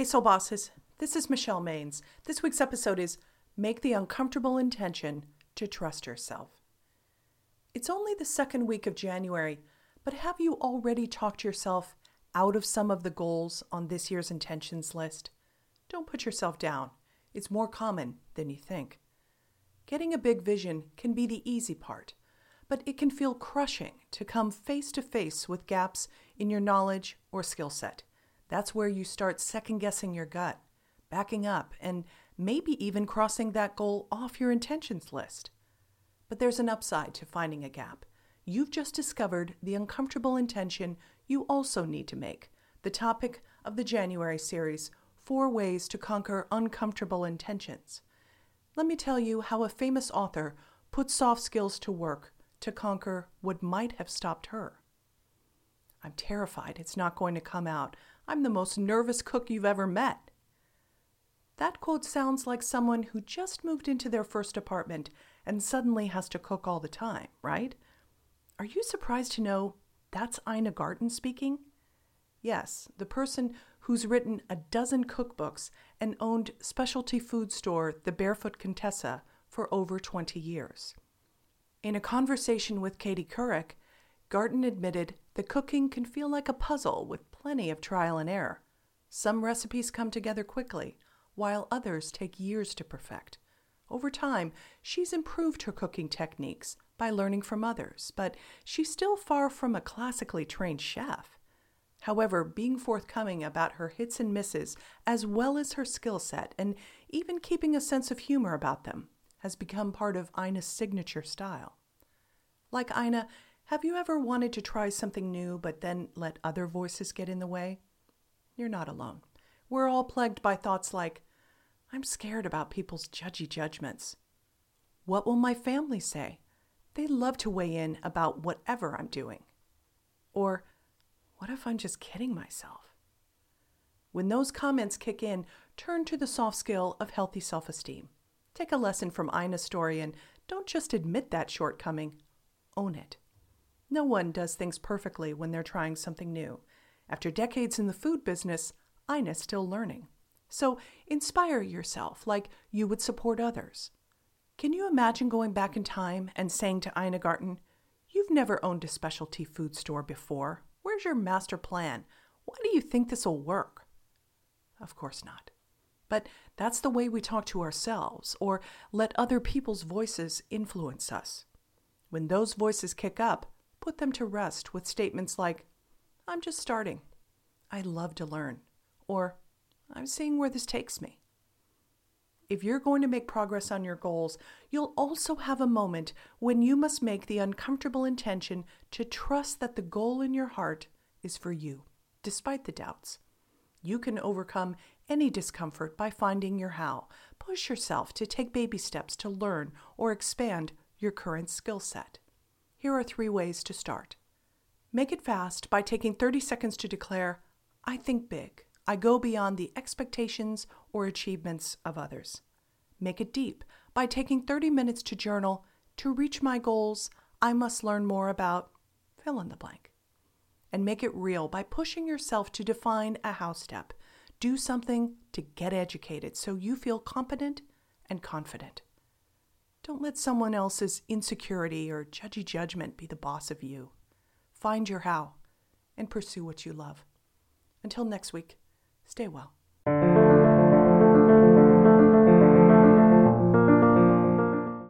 Hey, Soul Bosses. This is Michelle Maines. This week's episode is Make the Uncomfortable Intention to Trust Yourself. It's only the second week of January, but have you already talked yourself out of some of the goals on this year's intentions list? Don't put yourself down. It's more common than you think. Getting a big vision can be the easy part, but it can feel crushing to come face to face with gaps in your knowledge or skill set. That's where you start second guessing your gut, backing up, and maybe even crossing that goal off your intentions list. But there's an upside to finding a gap. You've just discovered the uncomfortable intention you also need to make, the topic of the January series Four Ways to Conquer Uncomfortable Intentions. Let me tell you how a famous author put soft skills to work to conquer what might have stopped her. I'm terrified it's not going to come out. I'm the most nervous cook you've ever met. That quote sounds like someone who just moved into their first apartment and suddenly has to cook all the time, right? Are you surprised to know that's Ina Garten speaking? Yes, the person who's written a dozen cookbooks and owned specialty food store The Barefoot Contessa for over 20 years. In a conversation with Katie Couric, Garten admitted that cooking can feel like a puzzle with plenty of trial and error. Some recipes come together quickly, while others take years to perfect. Over time, she's improved her cooking techniques by learning from others, but she's still far from a classically trained chef. However, being forthcoming about her hits and misses, as well as her skill set, and even keeping a sense of humor about them, has become part of Ina's signature style. Like Ina, have you ever wanted to try something new but then let other voices get in the way? You're not alone. We're all plagued by thoughts like, I'm scared about people's judgy judgments. What will my family say? They love to weigh in about whatever I'm doing. Or, what if I'm just kidding myself? When those comments kick in, turn to the soft skill of healthy self esteem. Take a lesson from Ina's story and don't just admit that shortcoming, own it. No one does things perfectly when they're trying something new. After decades in the food business, Ina's still learning. So inspire yourself like you would support others. Can you imagine going back in time and saying to Ina Garten, You've never owned a specialty food store before. Where's your master plan? Why do you think this will work? Of course not. But that's the way we talk to ourselves or let other people's voices influence us. When those voices kick up, put them to rest with statements like, I'm just starting. I love to learn. Or, I'm seeing where this takes me. If you're going to make progress on your goals, you'll also have a moment when you must make the uncomfortable intention to trust that the goal in your heart is for you, despite the doubts. You can overcome any discomfort by finding your how. Push yourself to take baby steps to learn or expand your current skill set. Here are three ways to start. Make it fast by taking 30 seconds to declare, I think big. I go beyond the expectations or achievements of others. Make it deep by taking 30 minutes to journal. To reach my goals, I must learn more about fill in the blank. And make it real by pushing yourself to define a how step. Do something to get educated so you feel competent and confident. Don't let someone else's insecurity or judgy judgment be the boss of you. Find your how and pursue what you love. Until next week. Stay well.